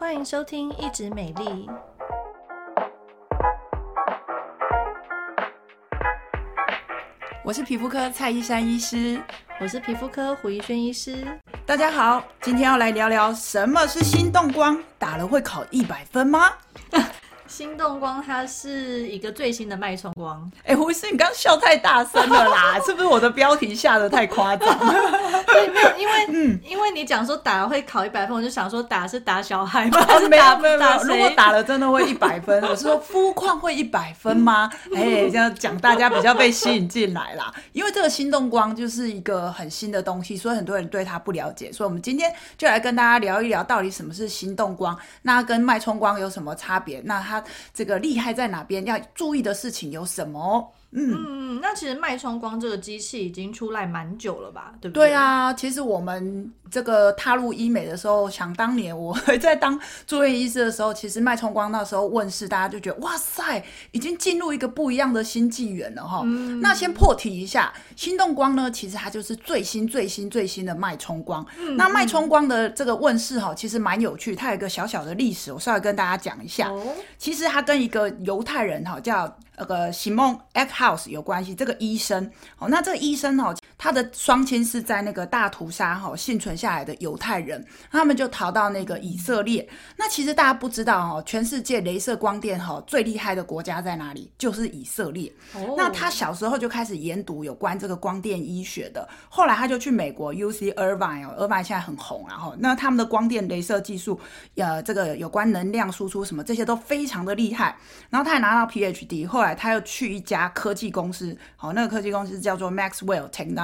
欢迎收听《一直美丽》，我是皮肤科蔡依珊医师，我是皮肤科胡一轩医师。大家好，今天要来聊聊什么是心动光，打了会考一百分吗？心动光它是一个最新的脉冲光。哎、欸，胡医师，你刚刚笑太大声了啦，是不是我的标题下的太夸张？对，没有，因为嗯，因为你讲说打了会考一百分，我就想说打是打小孩吗？还是打没有没有，如果打了真的会一百分，我是说肤况会一百分吗？哎、欸，这样讲大家比较被吸引进来啦。因为这个心动光就是一个很新的东西，所以很多人对它不了解，所以我们今天就来跟大家聊一聊，到底什么是心动光，那跟脉冲光有什么差别？那它这个厉害在哪边？要注意的事情有什么？嗯嗯，那其实脉冲光这个机器已经出来蛮久了吧？对不对？对啊，其实我们这个踏入医美的时候，想当年我在当住院医师的时候，其实脉冲光那时候问世，大家就觉得哇塞，已经进入一个不一样的新纪元了哈。嗯、那先破题一下，心动光呢，其实它就是最新最新最新的脉冲光。嗯、那脉冲光的这个问世哈，其实蛮有趣，它有一个小小的历史，我稍微跟大家讲一下。哦、其实它跟一个犹太人哈叫。那个 Simon Eckhouse 有关系，这个医生哦，那这个医生哦。他的双亲是在那个大屠杀哈幸存下来的犹太人，他们就逃到那个以色列。那其实大家不知道哦，全世界镭射光电哈最厉害的国家在哪里？就是以色列。哦。那他小时候就开始研读有关这个光电医学的，后来他就去美国 U C Irvine 哦，Irvine 现在很红，然后那他们的光电镭射技术，呃，这个有关能量输出什么这些都非常的厉害。然后他还拿到 PhD，后来。他又去一家科技公司，好，那个科技公司叫做 Maxwell Technology，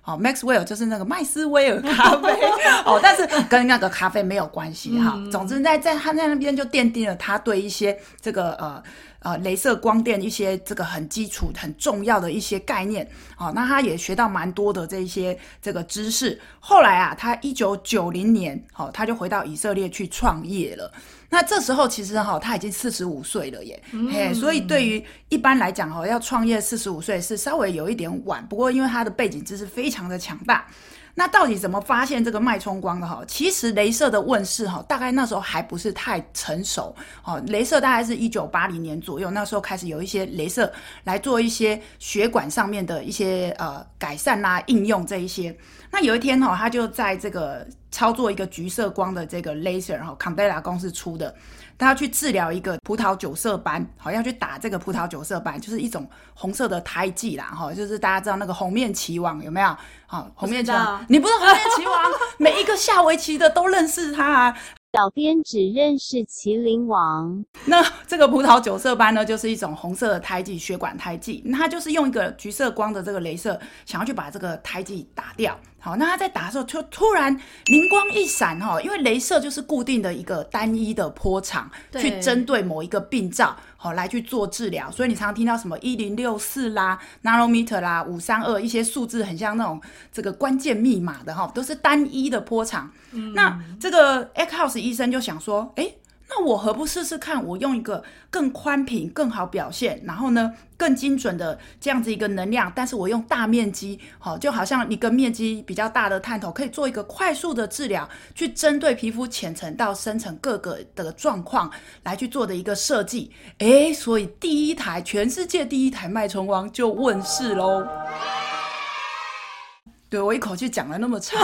好，Maxwell 就是那个麦斯威尔咖啡，哦，但是跟那个咖啡没有关系哈。嗯、总之在在他在那边就奠定了他对一些这个呃呃镭射光电一些这个很基础很重要的一些概念，哦，那他也学到蛮多的这一些这个知识。后来啊，他一九九零年，好，他就回到以色列去创业了。那这时候其实哈，他已经四十五岁了耶，嗯、嘿，所以对于一般来讲哈，要创业四十五岁是稍微有一点晚。不过因为他的背景知识非常的强大，那到底怎么发现这个脉冲光的哈？其实镭射的问世哈，大概那时候还不是太成熟，哦，镭射大概是一九八零年左右，那时候开始有一些镭射来做一些血管上面的一些呃改善啦、啊、应用这一些。那有一天哈，他就在这个。操作一个橘色光的这个 laser，然后 Candela 公司出的，他要去治疗一个葡萄酒色斑，好，要去打这个葡萄酒色斑，就是一种红色的胎记啦，哈，就是大家知道那个红面棋王有没有？好，红面棋王，你不是红面棋王？每一个下围棋的都认识他啊。小编只认识麒麟王。那这个葡萄酒色斑呢，就是一种红色的胎记，血管胎记。那他就是用一个橘色光的这个镭射，想要去把这个胎记打掉。好，那它在打的时候，就突然灵光一闪哈，因为镭射就是固定的一个单一的波长，去针对某一个病灶，好来去做治疗。所以你常常听到什么一零六四啦、nanometer 啦、五三二一些数字，很像那种这个关键密码的哈，都是单一的波长。嗯、那这个 Eckhouse 医生就想说，哎。那我何不试试看？我用一个更宽频、更好表现，然后呢更精准的这样子一个能量，但是我用大面积，好，就好像一个面积比较大的探头，可以做一个快速的治疗，去针对皮肤浅层到深层各个的状况来去做的一个设计。诶，所以第一台全世界第一台脉冲光就问世喽。对，我一口气讲了那么长。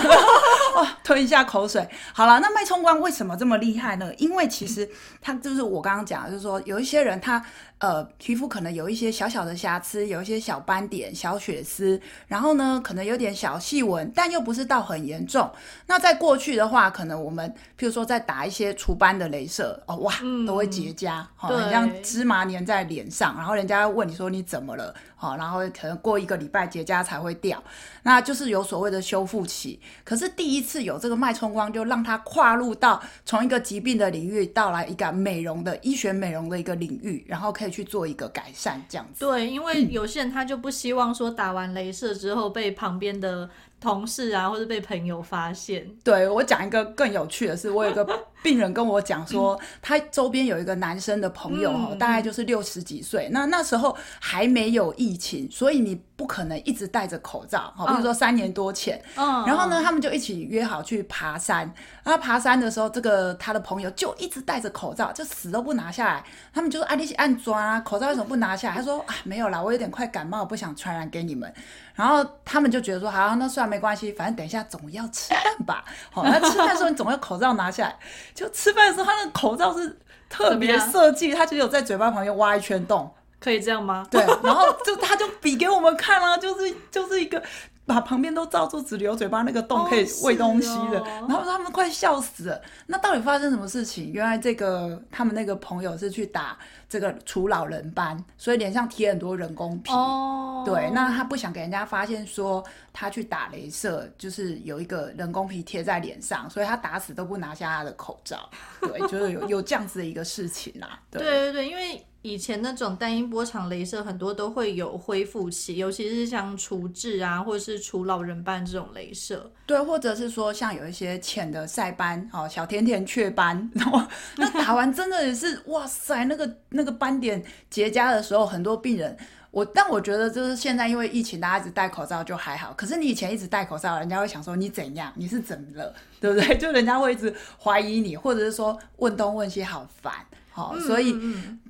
哦，吞一下口水。好了，那脉冲光为什么这么厉害呢？因为其实它就是我刚刚讲，就是说有一些人他呃皮肤可能有一些小小的瑕疵，有一些小斑点、小血丝，然后呢可能有点小细纹，但又不是到很严重。那在过去的话，可能我们譬如说在打一些除斑的镭射，哦哇，都会结痂，好、像芝麻粘在脸上，然后人家问你说你怎么了？好，然后可能过一个礼拜结痂才会掉，那就是有所谓的修复期。可是第一次有这个脉冲光，就让它跨入到从一个疾病的领域到来一个美容的医学美容的一个领域，然后可以去做一个改善这样子。对，因为有些人他就不希望说打完镭射之后被旁边的同事啊或者被朋友发现。对，我讲一个更有趣的是，我有一个 病人跟我讲说，嗯、他周边有一个男生的朋友哈，嗯、大概就是六十几岁，那那时候还没有疫情，所以你不可能一直戴着口罩，好，比如说三年多前，嗯、然后呢，他们就一起约好去爬山，然后爬山的时候，这个他的朋友就一直戴着口罩，就死都不拿下来，他们就说啊，你是按抓啊，口罩为什么不拿下来？他说啊，没有啦，我有点快感冒，不想传染给你们。然后他们就觉得说，好，那算了，没关系，反正等一下总要吃饭吧。好，那吃饭的时候你总要口罩拿下来。就吃饭的时候，他那个口罩是特别设计，他只有在嘴巴旁边挖一圈洞，可以这样吗？对，然后就他就比给我们看了，就是就是一个。把旁边都罩住，只留嘴巴那个洞可以喂东西的，哦哦、然后他们快笑死了。那到底发生什么事情？原来这个他们那个朋友是去打这个除老人斑，所以脸上贴很多人工皮。哦，对，那他不想给人家发现说他去打雷射，就是有一个人工皮贴在脸上，所以他打死都不拿下他的口罩。对，就是有有这样子的一个事情啦。对对对对，因为。以前那种单音波长镭射很多都会有恢复期，尤其是像除痣啊，或者是除老人斑这种镭射。对，或者是说像有一些浅的晒斑，哦，小甜甜雀斑，然后 那打完真的也是哇塞，那个那个斑点结痂的时候，很多病人，我但我觉得就是现在因为疫情，大家一直戴口罩就还好。可是你以前一直戴口罩，人家会想说你怎样，你是怎么了，对不对？就人家会一直怀疑你，或者是说问东问西，好烦。好，所以。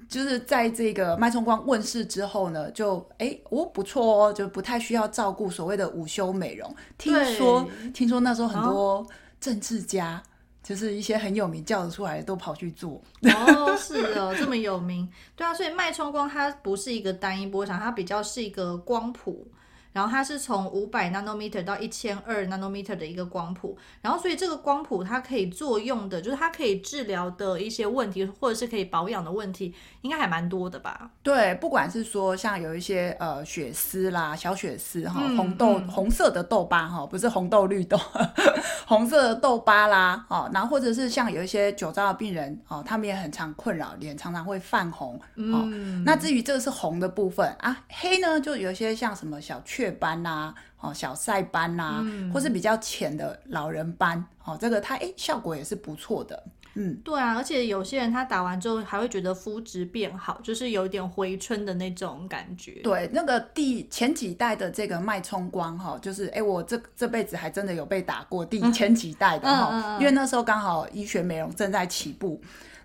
就是在这个脉冲光问世之后呢，就哎哦不错哦，就不太需要照顾所谓的午休美容。听说对听说那时候很多政治家，哦、就是一些很有名叫得出来的都跑去做。哦，是哦，这么有名。对啊，所以脉冲光它不是一个单一波长，它比较是一个光谱。然后它是从五百 nanometer 到一千二 nanometer 的一个光谱，然后所以这个光谱它可以作用的，就是它可以治疗的一些问题，或者是可以保养的问题，应该还蛮多的吧？对，不管是说像有一些呃血丝啦、小血丝哈、嗯、红豆、嗯、红色的痘疤哈，不是红豆绿豆，红色的痘疤啦，哦，然后或者是像有一些酒糟的病人哦，他们也很常困扰，脸常常会泛红。哦、嗯，那至于这个是红的部分啊，黑呢就有一些像什么小雀斑呐、啊，哦，小晒斑呐、啊，嗯、或是比较浅的老人斑，哦，这个它哎效果也是不错的，嗯，对啊，而且有些人他打完之后还会觉得肤质变好，就是有一点回春的那种感觉。对，那个第前几代的这个脉冲光哈，就是哎我这这辈子还真的有被打过第前几代的哈，嗯嗯嗯、因为那时候刚好医学美容正在起步。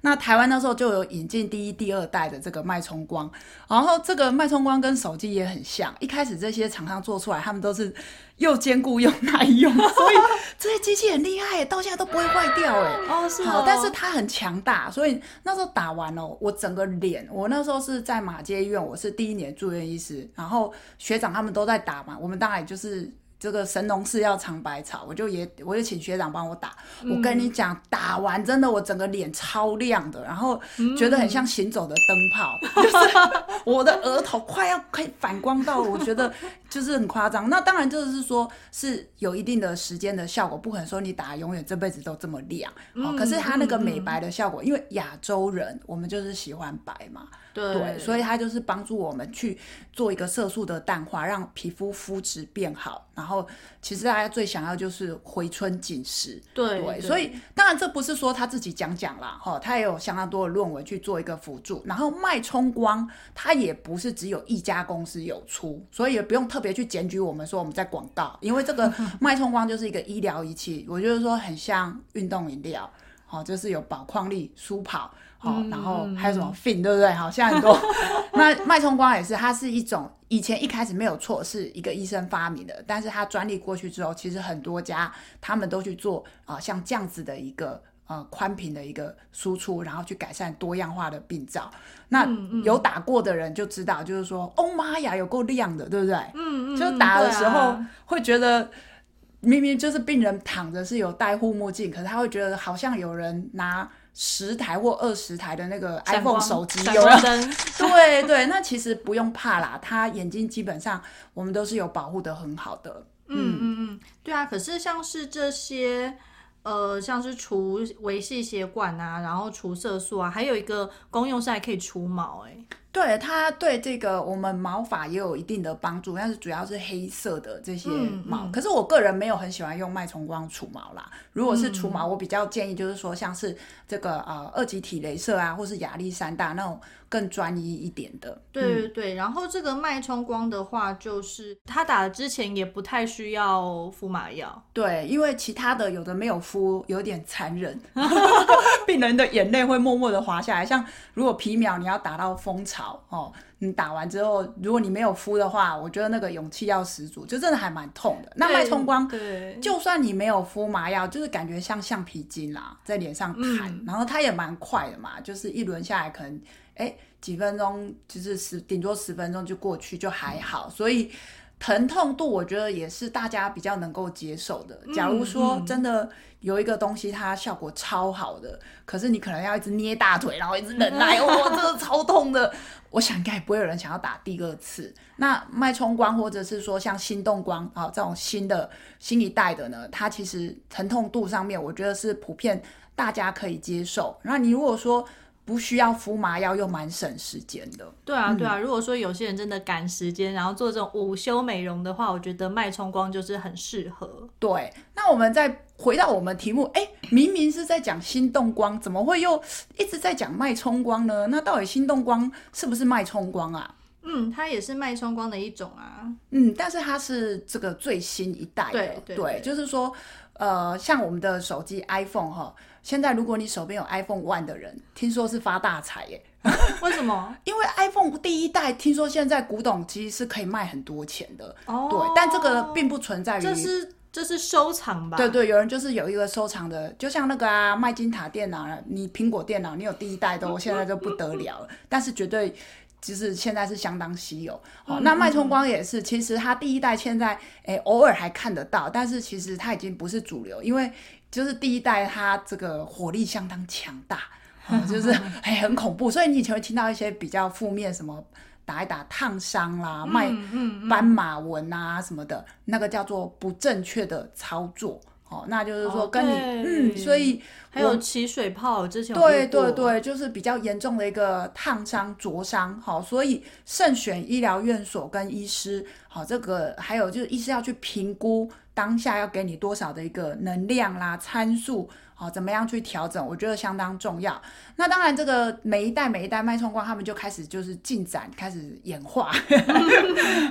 那台湾那时候就有引进第一、第二代的这个脉冲光，然后这个脉冲光跟手机也很像，一开始这些厂商做出来，他们都是又坚固又耐用，所以这些机器很厉害，到现在都不会坏掉哎。哦，是哦。好，但是它很强大，所以那时候打完了，我整个脸，我那时候是在马街医院，我是第一年住院医师，然后学长他们都在打嘛，我们当然就是。这个神农氏要尝百草，我就也我就请学长帮我打。嗯、我跟你讲，打完真的我整个脸超亮的，然后觉得很像行走的灯泡，嗯、就是我的额头快要可以反光到，我觉得就是很夸张。那当然就是说是有一定的时间的效果，不可能说你打永远这辈子都这么亮。好、嗯，可是它那个美白的效果，嗯、因为亚洲人我们就是喜欢白嘛。对，对，所以它就是帮助我们去做一个色素的淡化，让皮肤肤质变好。然后，其实大家最想要就是回春紧实。对，对，所以当然这不是说他自己讲讲啦，哈，他也有相当多的论文去做一个辅助。然后脉冲光，它也不是只有一家公司有出，所以也不用特别去检举我们说我们在广告，因为这个 脉冲光就是一个医疗仪器，我就是说很像运动饮料，好，就是有保矿力、舒跑。哦，然后还有什么 fin，对不对？好像很多。那脉冲光也是，它是一种以前一开始没有错，是一个医生发明的，但是它专利过去之后，其实很多家他们都去做啊、呃，像这样子的一个呃宽频的一个输出，然后去改善多样化的病灶。那有打过的人就知道，就是说，哦妈呀，有够亮的，对不对？嗯嗯。就打的时候会觉得，明明就是病人躺着是有戴护目镜，可是他会觉得好像有人拿。十台或二十台的那个 iPhone 手机有了，对对，那其实不用怕啦，他眼睛基本上我们都是有保护的很好的。嗯嗯嗯，对啊，可是像是这些呃，像是除维系血管啊，然后除色素啊，还有一个功用是还可以除毛哎、欸。对，它对这个我们毛发也有一定的帮助，但是主要是黑色的这些毛。嗯嗯、可是我个人没有很喜欢用脉冲光除毛啦。如果是除毛，我比较建议就是说，像是这个呃二极体镭射啊，或是亚历山大那种更专一一点的。对对对，嗯、然后这个脉冲光的话，就是他打了之前也不太需要敷麻药。对，因为其他的有的没有敷，有点残忍，病人的眼泪会默默的滑下来。像如果皮秒你要打到蜂巢哦，你打完之后，如果你没有敷的话，我觉得那个勇气要十足，就真的还蛮痛的。那脉冲光，对，就算你没有敷麻药，就是感觉像橡皮筋啦，在脸上弹，嗯、然后它也蛮快的嘛，就是一轮下来可能哎几分钟，就是十顶多十分钟就过去，就还好。所以疼痛度我觉得也是大家比较能够接受的。假如说真的。有一个东西，它效果超好的，可是你可能要一直捏大腿，然后一直忍耐，哇、哦，这个超痛的。我想应该也不会有人想要打第二次。那脉冲光或者是说像心动光啊、哦、这种新的新一代的呢，它其实疼痛度上面，我觉得是普遍大家可以接受。那你如果说，不需要敷麻药又蛮省时间的。对啊，对啊。如果说有些人真的赶时间，然后做这种午休美容的话，我觉得脉冲光就是很适合。对，那我们再回到我们题目，哎，明明是在讲心动光，怎么会又一直在讲脉冲光呢？那到底心动光是不是脉冲光啊？嗯，它也是脉冲光的一种啊。嗯，但是它是这个最新一代的。对对，对，对，就是说，呃，像我们的手机 iPhone 哈。现在如果你手边有 iPhone One 的人，听说是发大财耶？为什么？因为 iPhone 第一代听说现在古董机是可以卖很多钱的。哦，对，但这个并不存在于。这是这是收藏吧？对对，有人就是有一个收藏的，就像那个啊，麦金塔电脑，你苹果电脑，你有第一代都现在就不得了了。但是绝对就是现在是相当稀有。哦，那脉冲光也是，其实它第一代现在诶偶尔还看得到，但是其实它已经不是主流，因为。就是第一代，它这个火力相当强大，嗯、就是哎很恐怖，所以你以前会听到一些比较负面，什么打一打烫伤啦、卖斑马纹啊什么的，嗯嗯嗯、那个叫做不正确的操作。哦，那就是说跟你、哦、嗯，所以还有起水泡之前对对对，就是比较严重的一个烫伤灼伤。好，所以慎选医疗院所跟医师。好，这个还有就是医师要去评估当下要给你多少的一个能量啦参数，好，怎么样去调整，我觉得相当重要。那当然，这个每一代每一代脉冲光，他们就开始就是进展，开始演化。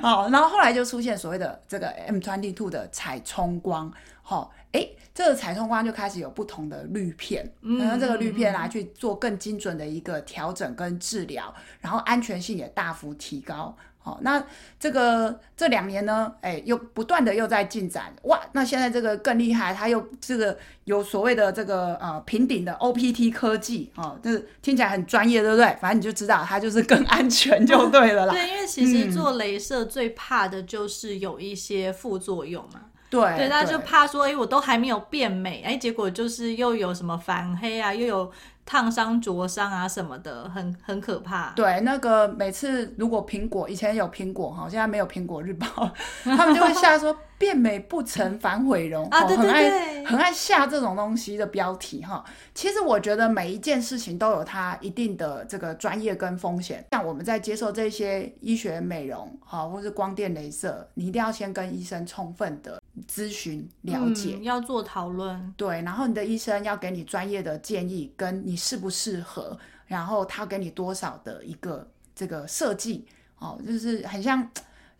好，然后后来就出现所谓的这个 M22 的彩冲光。好。哎，这个彩冲光就开始有不同的滤片，然后这个滤片来去做更精准的一个调整跟治疗，然后安全性也大幅提高。好，那这个这两年呢，哎，又不断的又在进展。哇，那现在这个更厉害，它又这个有所谓的这个呃平顶的 OPT 科技，哦，就是听起来很专业，对不对？反正你就知道它就是更安全就对了啦。对，因为其实做镭射最怕的就是有一些副作用嘛。对，对，他就怕说，哎，我都还没有变美，哎，结果就是又有什么反黑啊，又有烫伤、灼伤啊什么的，很很可怕。对，那个每次如果苹果以前有苹果哈，现在没有苹果日报，他们就会下说变美不成反毁容啊，对对对，很爱很爱下这种东西的标题哈。其实我觉得每一件事情都有它一定的这个专业跟风险，像我们在接受这些医学美容哈，或是光电镭射，你一定要先跟医生充分的。咨询了解、嗯、要做讨论，对，然后你的医生要给你专业的建议，跟你适不适合，然后他给你多少的一个这个设计哦，就是很像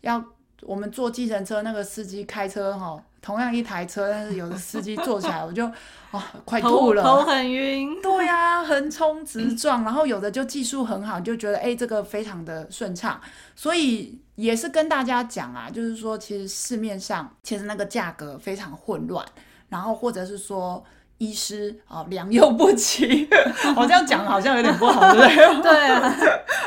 要我们坐计程车那个司机开车哈、哦，同样一台车，但是有的司机坐起来我就哇、哦、快吐了，头，头很晕，对呀、啊，横冲直撞，然后有的就技术很好，就觉得哎这个非常的顺畅，所以。也是跟大家讲啊，就是说，其实市面上其实那个价格非常混乱，然后或者是说医师啊良莠不齐，我这样讲好像有点不好，对不对？对 啊，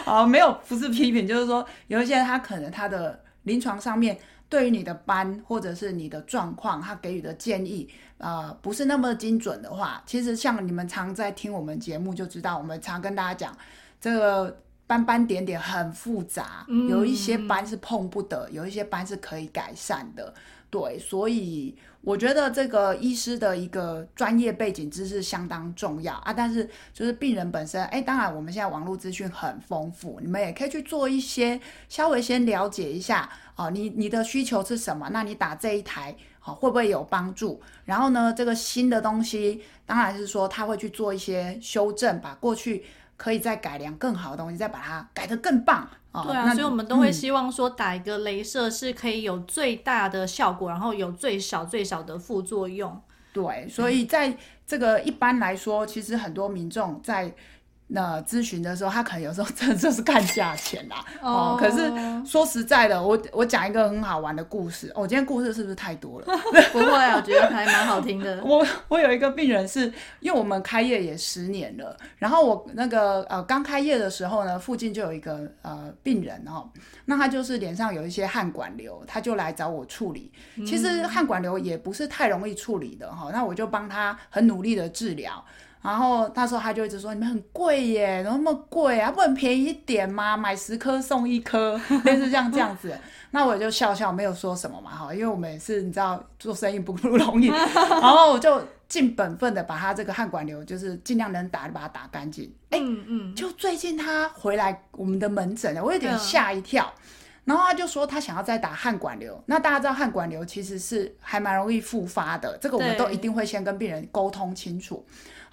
啊没有不是批评，就是说有一些他可能他的临床上面对于你的斑或者是你的状况，他给予的建议啊、呃、不是那么精准的话，其实像你们常在听我们节目就知道，我们常跟大家讲这个。斑斑点点很复杂，有一些斑是碰不得，有一些斑是可以改善的。对，所以我觉得这个医师的一个专业背景知识相当重要啊。但是就是病人本身，哎，当然我们现在网络资讯很丰富，你们也可以去做一些稍微先了解一下啊，你你的需求是什么？那你打这一台好会不会有帮助？然后呢，这个新的东西当然是说他会去做一些修正，把过去可以再改良更好的东西，再把它改得更棒。对啊，所以我们都会希望说打一个镭射是可以有最大的效果，然后有最少最少的副作用。对，所以在这个一般来说，其实很多民众在。那咨询的时候，他可能有时候 真的就是看价钱啦。哦、oh. 嗯，可是说实在的，我我讲一个很好玩的故事。我、哦、今天故事是不是太多了？不会啊，我觉得还蛮好听的。我我有一个病人是，因为我们开业也十年了，然后我那个呃刚开业的时候呢，附近就有一个呃病人哦，那他就是脸上有一些汗管瘤，他就来找我处理。其实汗管瘤也不是太容易处理的哈、哦，那我就帮他很努力的治疗。然后那时候他就一直说，你们很贵耶，那么贵啊？不能便宜一点吗？买十颗送一颗，类似这样这样子。那我就笑笑，没有说什么嘛哈，因为我们也是你知道做生意不不容易。然后我就尽本分的把他这个汗管瘤，就是尽量能打就把它打干净。哎，嗯嗯，就最近他回来我们的门诊了，我有点吓一跳。嗯、然后他就说他想要再打汗管瘤。那大家知道汗管瘤其实是还蛮容易复发的，这个我们都一定会先跟病人沟通清楚。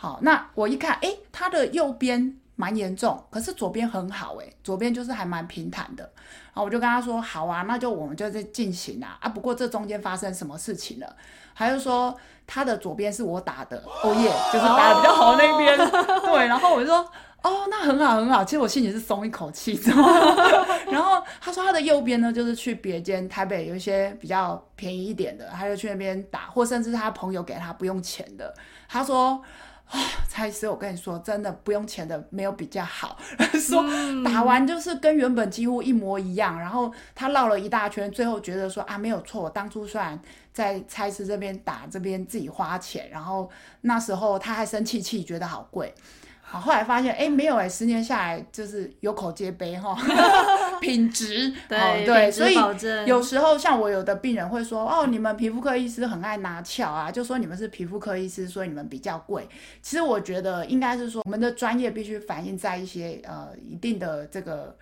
好，那我一看，诶，他的右边蛮严重，可是左边很好，哎，左边就是还蛮平坦的。然后我就跟他说，好啊，那就我们就在进行啊。啊，不过这中间发生什么事情了？他就说他的左边是我打的，哦耶，就是打的比较好的那边。对，然后我就说，哦，那很好很好。其实我心里是松一口气，知道吗？然后他说他的右边呢，就是去别间台北有一些比较便宜一点的，他就去那边打，或甚至他朋友给他不用钱的。他说。啊，蔡医师，我跟你说，真的不用钱的没有比较好。说打完就是跟原本几乎一模一样，然后他绕了一大圈，最后觉得说啊，没有错，我当初虽然在蔡医师这边打，这边自己花钱，然后那时候他还生气气，觉得好贵。好，后来发现，哎，没有哎，十年下来就是有口皆碑哈，品质，对、哦、对，所以有时候像我有的病人会说，哦，你们皮肤科医师很爱拿翘啊，就说你们是皮肤科医师，所以你们比较贵。其实我觉得应该是说，我们的专业必须反映在一些呃一定的这个，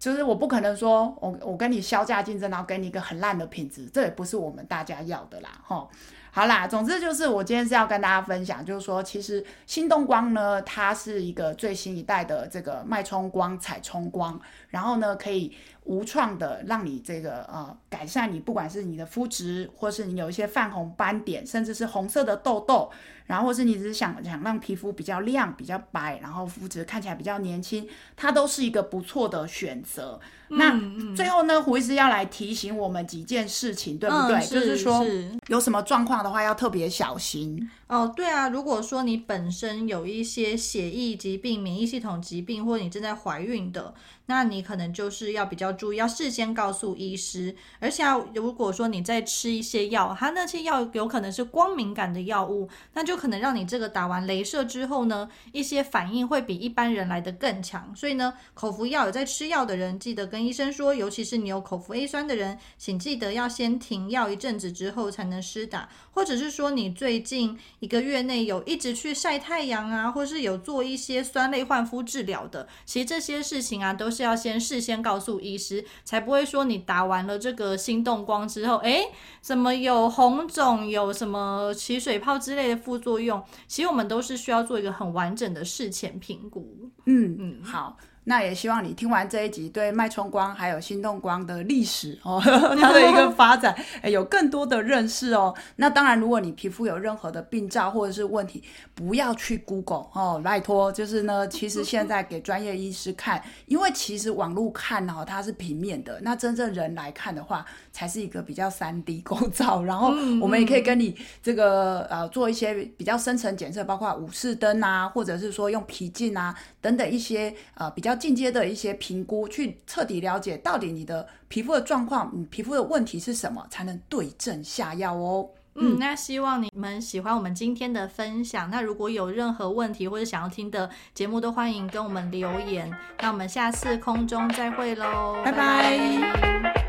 就是我不可能说我我跟你削价竞争，然后给你一个很烂的品质，这也不是我们大家要的啦，哈、哦。好啦，总之就是我今天是要跟大家分享，就是说，其实心动光呢，它是一个最新一代的这个脉冲光彩冲光，然后呢，可以无创的让你这个呃改善你不管是你的肤质，或是你有一些泛红斑点，甚至是红色的痘痘。然后或是你只是想想让皮肤比较亮、比较白，然后肤质看起来比较年轻，它都是一个不错的选择。嗯、那最后呢，胡医师要来提醒我们几件事情，对不对？嗯、是就是说是有什么状况的话，要特别小心。哦，对啊，如果说你本身有一些血液疾病、免疫系统疾病，或者你正在怀孕的，那你可能就是要比较注意，要事先告诉医师。而且啊如果说你在吃一些药，它那些药有可能是光敏感的药物，那就可能让你这个打完镭射之后呢，一些反应会比一般人来的更强。所以呢，口服药有在吃药的人，记得跟医生说，尤其是你有口服 A 酸的人，请记得要先停药一阵子之后才能施打，或者是说你最近。一个月内有一直去晒太阳啊，或是有做一些酸类换肤治疗的，其实这些事情啊，都是要先事先告诉医师，才不会说你打完了这个心动光之后，诶，怎么有红肿，有什么起水泡之类的副作用？其实我们都是需要做一个很完整的事前评估。嗯嗯，好。那也希望你听完这一集，对脉冲光还有心动光的历史哦，它的一个 发展，有更多的认识哦。那当然，如果你皮肤有任何的病灶或者是问题，不要去 Google 哦，拜托。就是呢，其实现在给专业医师看，因为其实网络看哦，它是平面的，那真正人来看的话，才是一个比较三 D 构造。然后我们也可以跟你这个呃做一些比较深层检测，包括五视灯啊，或者是说用皮镜啊等等一些呃比较。进阶的一些评估，去彻底了解到底你的皮肤的状况，你皮肤的问题是什么，才能对症下药哦。嗯，那希望你们喜欢我们今天的分享。那如果有任何问题或者想要听的节目，都欢迎跟我们留言。那我们下次空中再会喽，拜拜。拜拜。